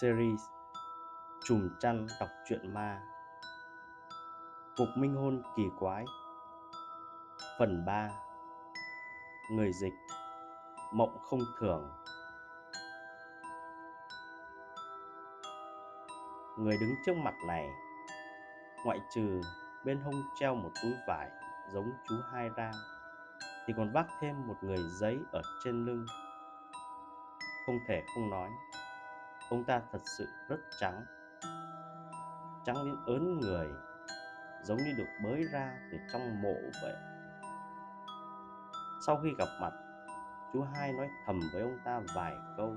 series Chùm chăn đọc truyện ma. Cuộc minh hôn kỳ quái. Phần 3 Người dịch. Mộng không thường. Người đứng trước mặt này, Ngoại trừ bên hông treo một túi vải giống chú hai ra, Thì còn vác thêm một người giấy ở trên lưng. Không thể không nói ông ta thật sự rất trắng. Trắng đến ớn người, giống như được bới ra từ trong mộ vậy. Sau khi gặp mặt, chú hai nói thầm với ông ta vài câu.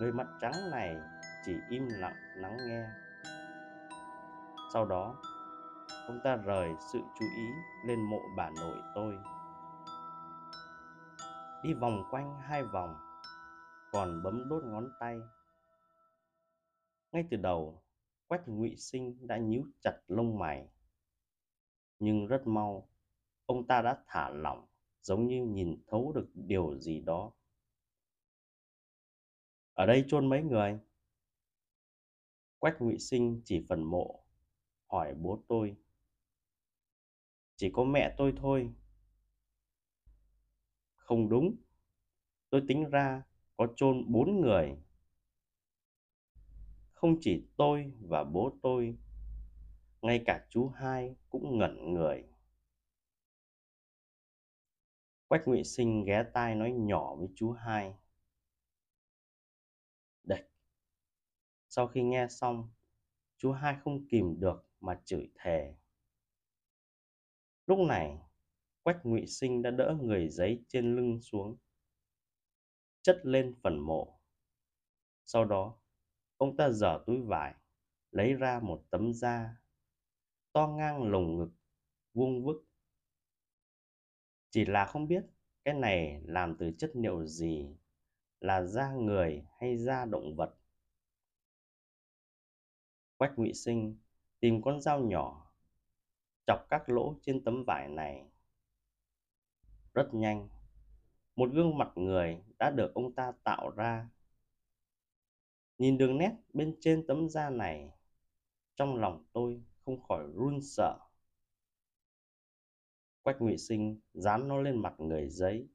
Người mặt trắng này chỉ im lặng lắng nghe. Sau đó, ông ta rời sự chú ý lên mộ bà nội tôi. Đi vòng quanh hai vòng còn bấm đốt ngón tay. Ngay từ đầu, quách ngụy sinh đã nhíu chặt lông mày. Nhưng rất mau, ông ta đã thả lỏng, giống như nhìn thấu được điều gì đó. Ở đây chôn mấy người? Quách ngụy sinh chỉ phần mộ, hỏi bố tôi. Chỉ có mẹ tôi thôi. Không đúng. Tôi tính ra có chôn bốn người. Không chỉ tôi và bố tôi, ngay cả chú hai cũng ngẩn người. Quách ngụy sinh ghé tai nói nhỏ với chú hai. Đệch sau khi nghe xong, chú hai không kìm được mà chửi thề. Lúc này, quách ngụy sinh đã đỡ người giấy trên lưng xuống chất lên phần mộ. Sau đó, ông ta dở túi vải, lấy ra một tấm da to ngang lồng ngực, vuông vức. Chỉ là không biết cái này làm từ chất liệu gì, là da người hay da động vật. Quách ngụy sinh tìm con dao nhỏ, chọc các lỗ trên tấm vải này. Rất nhanh một gương mặt người đã được ông ta tạo ra. Nhìn đường nét bên trên tấm da này, trong lòng tôi không khỏi run sợ. Quách ngụy sinh dán nó lên mặt người giấy,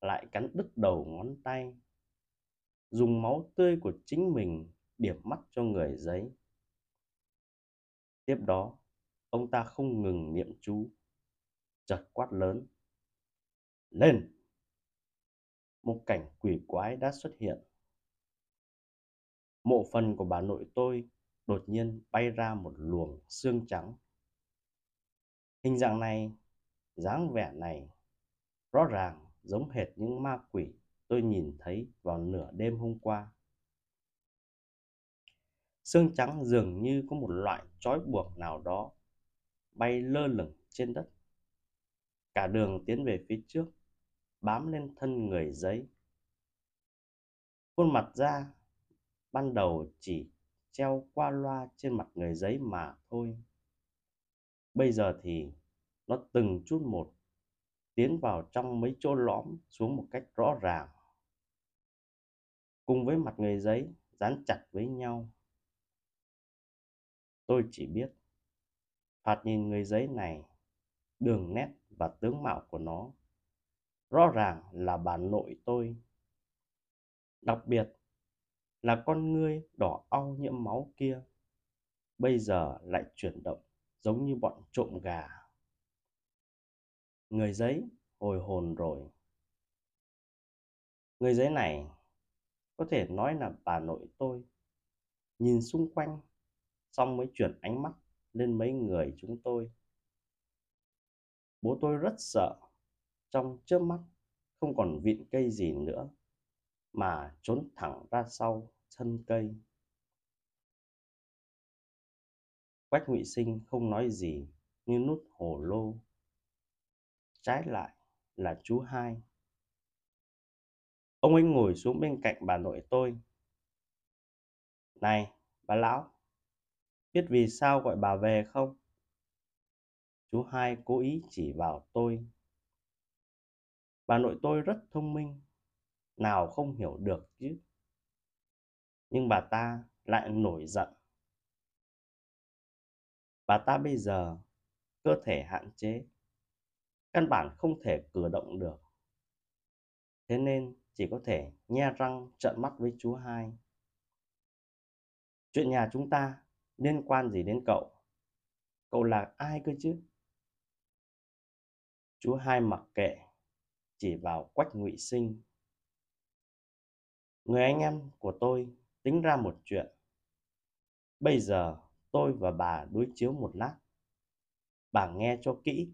lại cắn đứt đầu ngón tay, dùng máu tươi của chính mình điểm mắt cho người giấy. Tiếp đó, ông ta không ngừng niệm chú, chợt quát lớn, lên! Một cảnh quỷ quái đã xuất hiện. Mộ phần của bà nội tôi đột nhiên bay ra một luồng xương trắng. Hình dạng này, dáng vẻ này rõ ràng giống hệt những ma quỷ tôi nhìn thấy vào nửa đêm hôm qua. Xương trắng dường như có một loại trói buộc nào đó bay lơ lửng trên đất. Cả đường tiến về phía trước bám lên thân người giấy. Khuôn mặt da ban đầu chỉ treo qua loa trên mặt người giấy mà thôi. Bây giờ thì nó từng chút một tiến vào trong mấy chỗ lõm xuống một cách rõ ràng. Cùng với mặt người giấy dán chặt với nhau. Tôi chỉ biết, thoạt nhìn người giấy này đường nét và tướng mạo của nó rõ ràng là bà nội tôi. Đặc biệt là con ngươi đỏ au nhiễm máu kia, bây giờ lại chuyển động giống như bọn trộm gà. Người giấy hồi hồn rồi. Người giấy này có thể nói là bà nội tôi. Nhìn xung quanh, xong mới chuyển ánh mắt lên mấy người chúng tôi. Bố tôi rất sợ trong chớp mắt, không còn vịn cây gì nữa, mà trốn thẳng ra sau thân cây. Quách ngụy sinh không nói gì, như nút hồ lô. Trái lại là chú hai. Ông ấy ngồi xuống bên cạnh bà nội tôi. Này, bà lão, biết vì sao gọi bà về không? Chú hai cố ý chỉ vào tôi bà nội tôi rất thông minh nào không hiểu được chứ nhưng bà ta lại nổi giận. Bà ta bây giờ cơ thể hạn chế, căn bản không thể cử động được. Thế nên chỉ có thể nhe răng trợn mắt với chú hai. Chuyện nhà chúng ta liên quan gì đến cậu? Cậu là ai cơ chứ? Chú hai mặc kệ, chỉ vào quách ngụy sinh. Người anh em của tôi tính ra một chuyện. Bây giờ tôi và bà đối chiếu một lát. Bà nghe cho kỹ.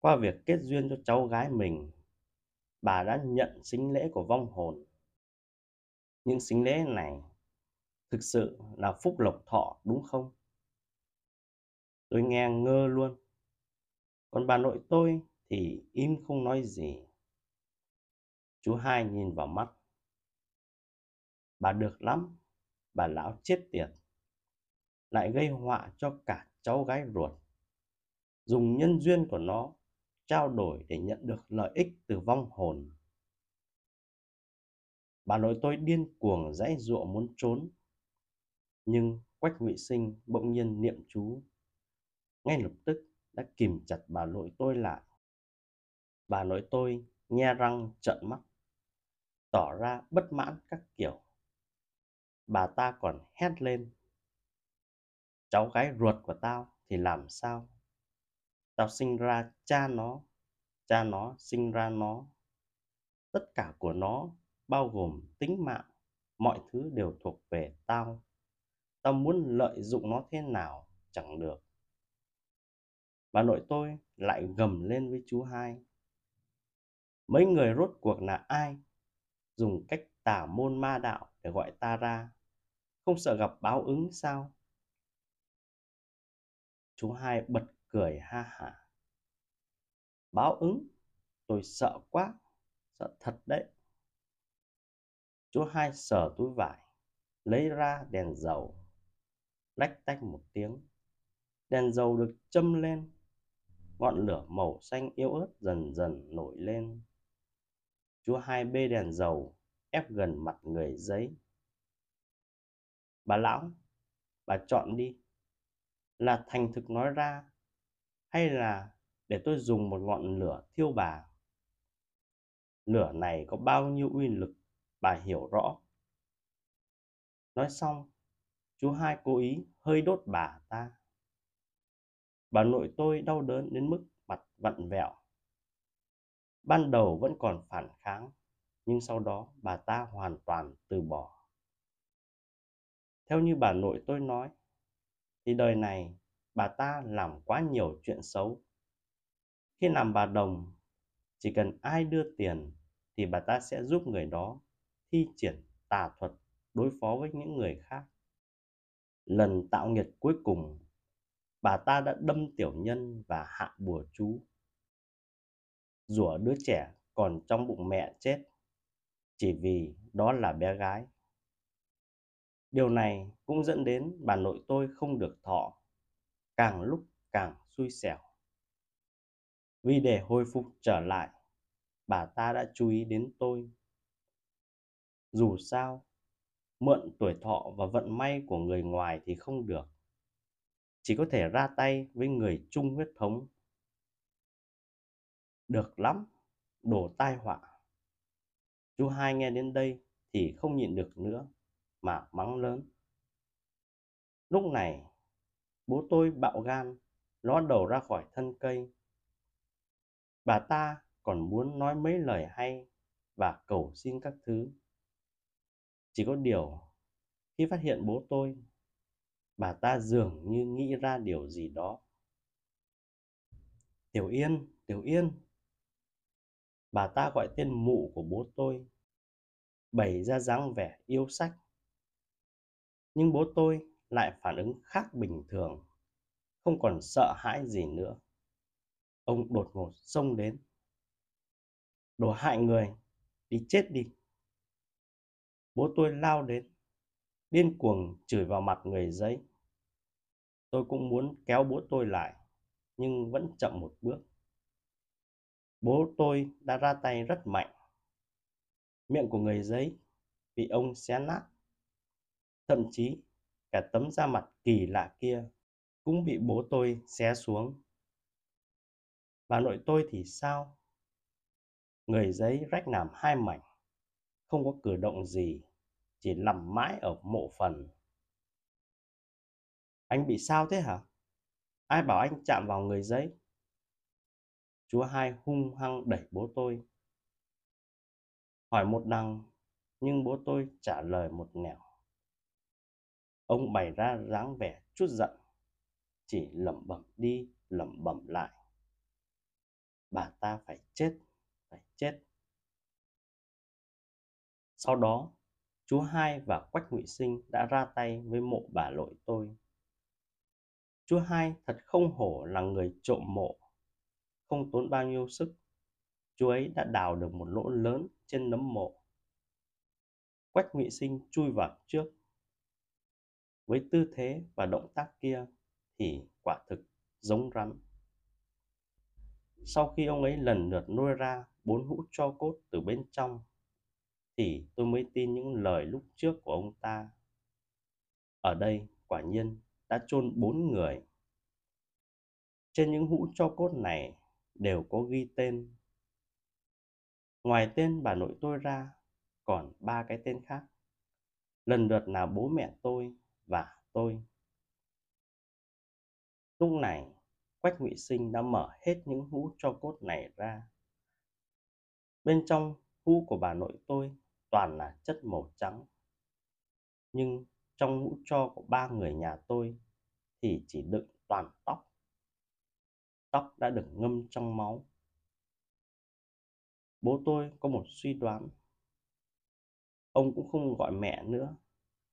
Qua việc kết duyên cho cháu gái mình, bà đã nhận sinh lễ của vong hồn. Những sinh lễ này thực sự là phúc lộc thọ đúng không? Tôi nghe ngơ luôn. Còn bà nội tôi thì im không nói gì. Chú hai nhìn vào mắt. Bà được lắm, bà lão chết tiệt. Lại gây họa cho cả cháu gái ruột. Dùng nhân duyên của nó trao đổi để nhận được lợi ích từ vong hồn. Bà nội tôi điên cuồng dãy dụa muốn trốn. Nhưng Quách Ngụy Sinh bỗng nhiên niệm chú. Ngay lập tức đã kìm chặt bà nội tôi lại. Bà nội tôi nhe răng trợn mắt, tỏ ra bất mãn các kiểu. Bà ta còn hét lên. Cháu gái ruột của tao thì làm sao? Tao sinh ra cha nó, cha nó sinh ra nó. Tất cả của nó, bao gồm tính mạng, mọi thứ đều thuộc về tao. Tao muốn lợi dụng nó thế nào chẳng được. Bà nội tôi lại gầm lên với chú hai. Mấy người rốt cuộc là ai? Dùng cách tả môn ma đạo để gọi ta ra. Không sợ gặp báo ứng sao? Chú hai bật cười ha hả. Báo ứng? Tôi sợ quá, sợ thật đấy. Chú hai sờ túi vải, lấy ra đèn dầu, lách tách một tiếng. Đèn dầu được châm lên, ngọn lửa màu xanh yếu ớt dần dần nổi lên. Chú hai bê đèn dầu ép gần mặt người giấy. Bà lão, bà chọn đi. Là thành thực nói ra hay là để tôi dùng một ngọn lửa thiêu bà. Lửa này có bao nhiêu uy lực, bà hiểu rõ. Nói xong, chú hai cố ý hơi đốt bà ta. Bà nội tôi đau đớn đến mức mặt vặn vẹo. Ban đầu vẫn còn phản kháng, nhưng sau đó bà ta hoàn toàn từ bỏ. Theo như bà nội tôi nói, thì đời này bà ta làm quá nhiều chuyện xấu. Khi làm bà đồng, chỉ cần ai đưa tiền thì bà ta sẽ giúp người đó thi triển tà thuật đối phó với những người khác. Lần tạo nghiệt cuối cùng, bà ta đã đâm tiểu nhân và hạ bùa chú. Rủa đứa trẻ còn trong bụng mẹ chết, chỉ vì đó là bé gái. Điều này cũng dẫn đến bà nội tôi không được thọ, càng lúc càng xui xẻo. Vì để hồi phục trở lại, bà ta đã chú ý đến tôi. Dù sao, mượn tuổi thọ và vận may của người ngoài thì không được. Chỉ có thể ra tay với người chung huyết thống. Được lắm, đổ tai họa. Chú hai nghe đến đây thì không nhịn được nữa mà mắng lớn. Lúc này, bố tôi bạo gan, ló đầu ra khỏi thân cây. Bà ta còn muốn nói mấy lời hay và cầu xin các thứ. Chỉ có điều, khi phát hiện bố tôi, bà ta dường như nghĩ ra điều gì đó. Tiểu Yên, Tiểu Yên. Bà ta gọi tên mụ của bố tôi, bày ra dáng vẻ yêu sách. Nhưng bố tôi lại phản ứng khác bình thường, không còn sợ hãi gì nữa. Ông đột ngột xông đến. Đồ hại người, đi chết đi. Bố tôi lao đến, điên cuồng chửi vào mặt người giấy. Tôi cũng muốn kéo bố tôi lại, nhưng vẫn chậm một bước. Bố tôi đã ra tay rất mạnh. Miệng của người giấy bị ông xé nát. Thậm chí cả tấm da mặt kỳ lạ kia cũng bị bố tôi xé xuống. Bà nội tôi thì sao? Người giấy rách làm hai mảnh, không có cử động gì, chỉ nằm mãi ở mộ phần. Anh bị sao thế hả? Ai bảo anh chạm vào người giấy? Chú hai hung hăng đẩy bố tôi. Hỏi một đằng, nhưng bố tôi trả lời một nẻo. Ông bày ra dáng vẻ chút giận, chỉ lẩm bẩm đi, lẩm bẩm lại. Bà ta phải chết, phải chết. Sau đó, chú hai và Quách Ngụy Sinh đã ra tay với mộ bà nội tôi. Chú hai thật không hổ là người trộm mộ, không tốn bao nhiêu sức. Chú ấy đã đào được một lỗ lớn trên nấm mộ. Quách Ngụy Sinh chui vào trước. Với tư thế và động tác kia thì quả thực giống rắn. Sau khi ông ấy lần lượt nuôi ra bốn hũ cho cốt từ bên trong, thì tôi mới tin những lời lúc trước của ông ta. Ở đây quả nhiên đã chôn bốn người. Trên những hũ cho cốt này đều có ghi tên. Ngoài tên bà nội tôi ra, còn ba cái tên khác. Lần lượt là bố mẹ tôi và tôi. Lúc này, Quách Ngụy Sinh đã mở hết những hũ cho cốt này ra. Bên trong hũ của bà nội tôi toàn là chất màu trắng. Nhưng trong hũ cho của ba người nhà tôi thì chỉ đựng toàn tóc. Tóc đã được ngâm trong máu. Bố tôi có một suy đoán. Ông cũng không gọi mẹ nữa,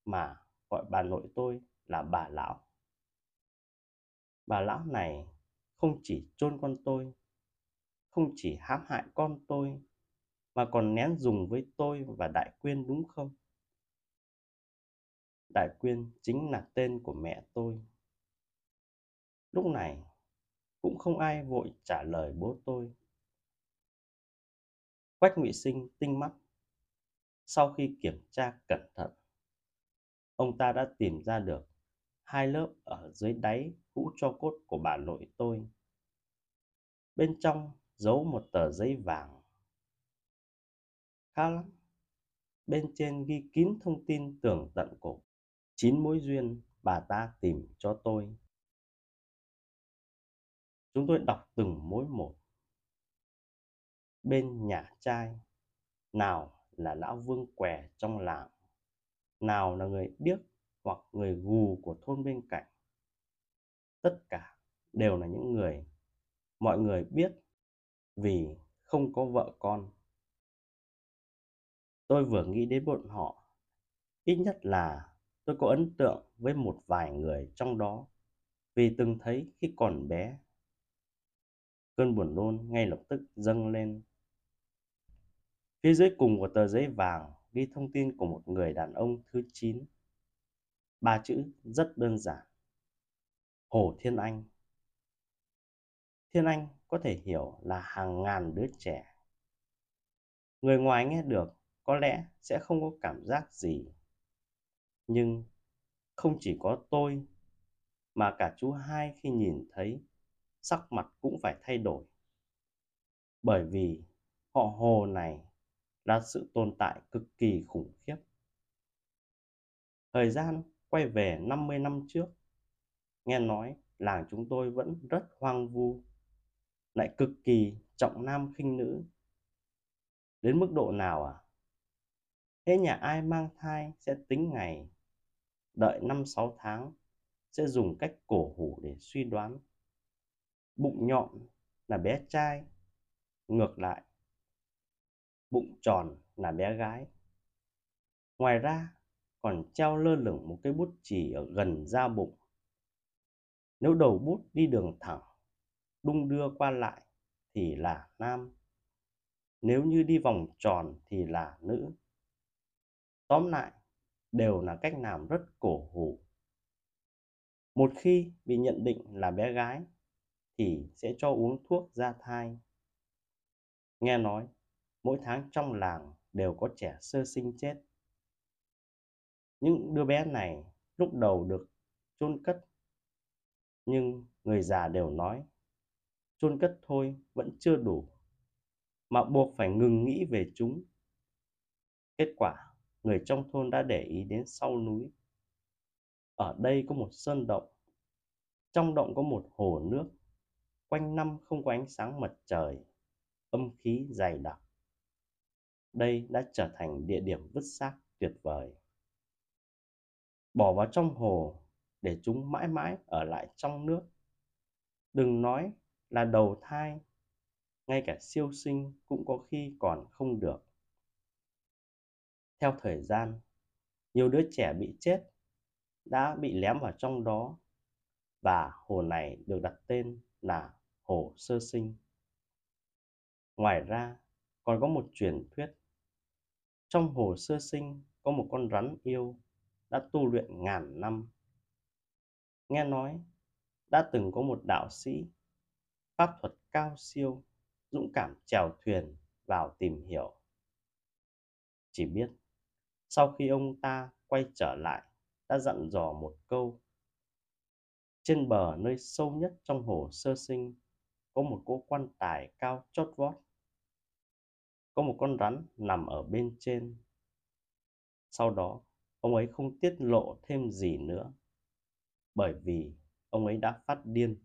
mà gọi bà nội tôi là bà lão. Bà lão này không chỉ chôn con tôi, không chỉ hãm hại con tôi, mà còn nén dùng với tôi và Đại Quyên đúng không? Đại Quyên chính là tên của mẹ tôi. Lúc này, cũng không ai vội trả lời bố tôi. Quách Ngụy Sinh tinh mắt. Sau khi kiểm tra cẩn thận, ông ta đã tìm ra được hai lớp ở dưới đáy hũ cho cốt của bà nội tôi. Bên trong giấu một tờ giấy vàng. Khá lắm. Bên trên ghi kín thông tin tường tận cổ. Chín mối duyên bà ta tìm cho tôi. Chúng tôi đọc từng mối một. Bên nhà trai, nào là lão vương què trong làng, nào là người điếc hoặc người gù của thôn bên cạnh. Tất cả đều là những người mọi người biết vì không có vợ con. Tôi vừa nghĩ đến bọn họ, ít nhất là tôi có ấn tượng với một vài người trong đó vì từng thấy khi còn bé. Cơn buồn nôn ngay lập tức dâng lên. Phía dưới cùng của tờ giấy vàng ghi thông tin của một người đàn ông thứ 9 Ba chữ rất đơn giản. Hồ Thiên Anh. Thiên Anh có thể hiểu là hàng ngàn đứa trẻ. Người ngoài nghe được có lẽ sẽ không có cảm giác gì. Nhưng không chỉ có tôi, mà cả chú hai khi nhìn thấy sắc mặt cũng phải thay đổi. Bởi vì họ Hồ này là sự tồn tại cực kỳ khủng khiếp. Thời gian quay về 50 năm trước. Nghe nói làng chúng tôi vẫn rất hoang vu, lại cực kỳ trọng nam khinh nữ. Đến mức độ nào à? Thế nhà ai mang thai sẽ tính ngày, đợi 5-6 tháng, sẽ dùng cách cổ hủ để suy đoán. Bụng nhọn là bé trai, ngược lại, bụng tròn là bé gái. Ngoài ra, còn treo lơ lửng một cái bút chì ở gần da bụng. Nếu đầu bút đi đường thẳng, đung đưa qua lại thì là nam. Nếu như đi vòng tròn thì là nữ. Tóm lại, đều là cách làm rất cổ hủ. Một khi bị nhận định là bé gái thì sẽ cho uống thuốc ra thai. Nghe nói, mỗi tháng trong làng đều có trẻ sơ sinh chết. Những đứa bé này lúc đầu được chôn cất nhưng người già đều nói chôn cất thôi vẫn chưa đủ mà buộc phải ngừng nghĩ về chúng. Kết quả người trong thôn đã để ý đến sau núi. Ở đây có một sơn động trong động có một hồ nước quanh năm không có ánh sáng mặt trời, âm khí dày đặc. Đây đã trở thành địa điểm vứt xác tuyệt vời. Bỏ vào trong hồ để chúng mãi mãi ở lại trong nước. Đừng nói là đầu thai, ngay cả siêu sinh cũng có khi còn không được. Theo thời gian, nhiều đứa trẻ bị chết đã bị lém vào trong đó và hồ này được đặt tên là hồ sơ sinh. Ngoài ra, còn có một truyền thuyết. Trong hồ sơ sinh, có một con rắn yêu đã tu luyện ngàn năm. Nghe nói, đã từng có một đạo sĩ, pháp thuật cao siêu, dũng cảm chèo thuyền vào tìm hiểu. Chỉ biết, sau khi ông ta quay trở lại, đã dặn dò một câu. Trên bờ, nơi sâu nhất trong hồ sơ sinh có một cỗ quan tài cao chót vót. Có một con rắn nằm ở bên trên. Sau đó, ông ấy không tiết lộ thêm gì nữa, bởi vì ông ấy đã phát điên.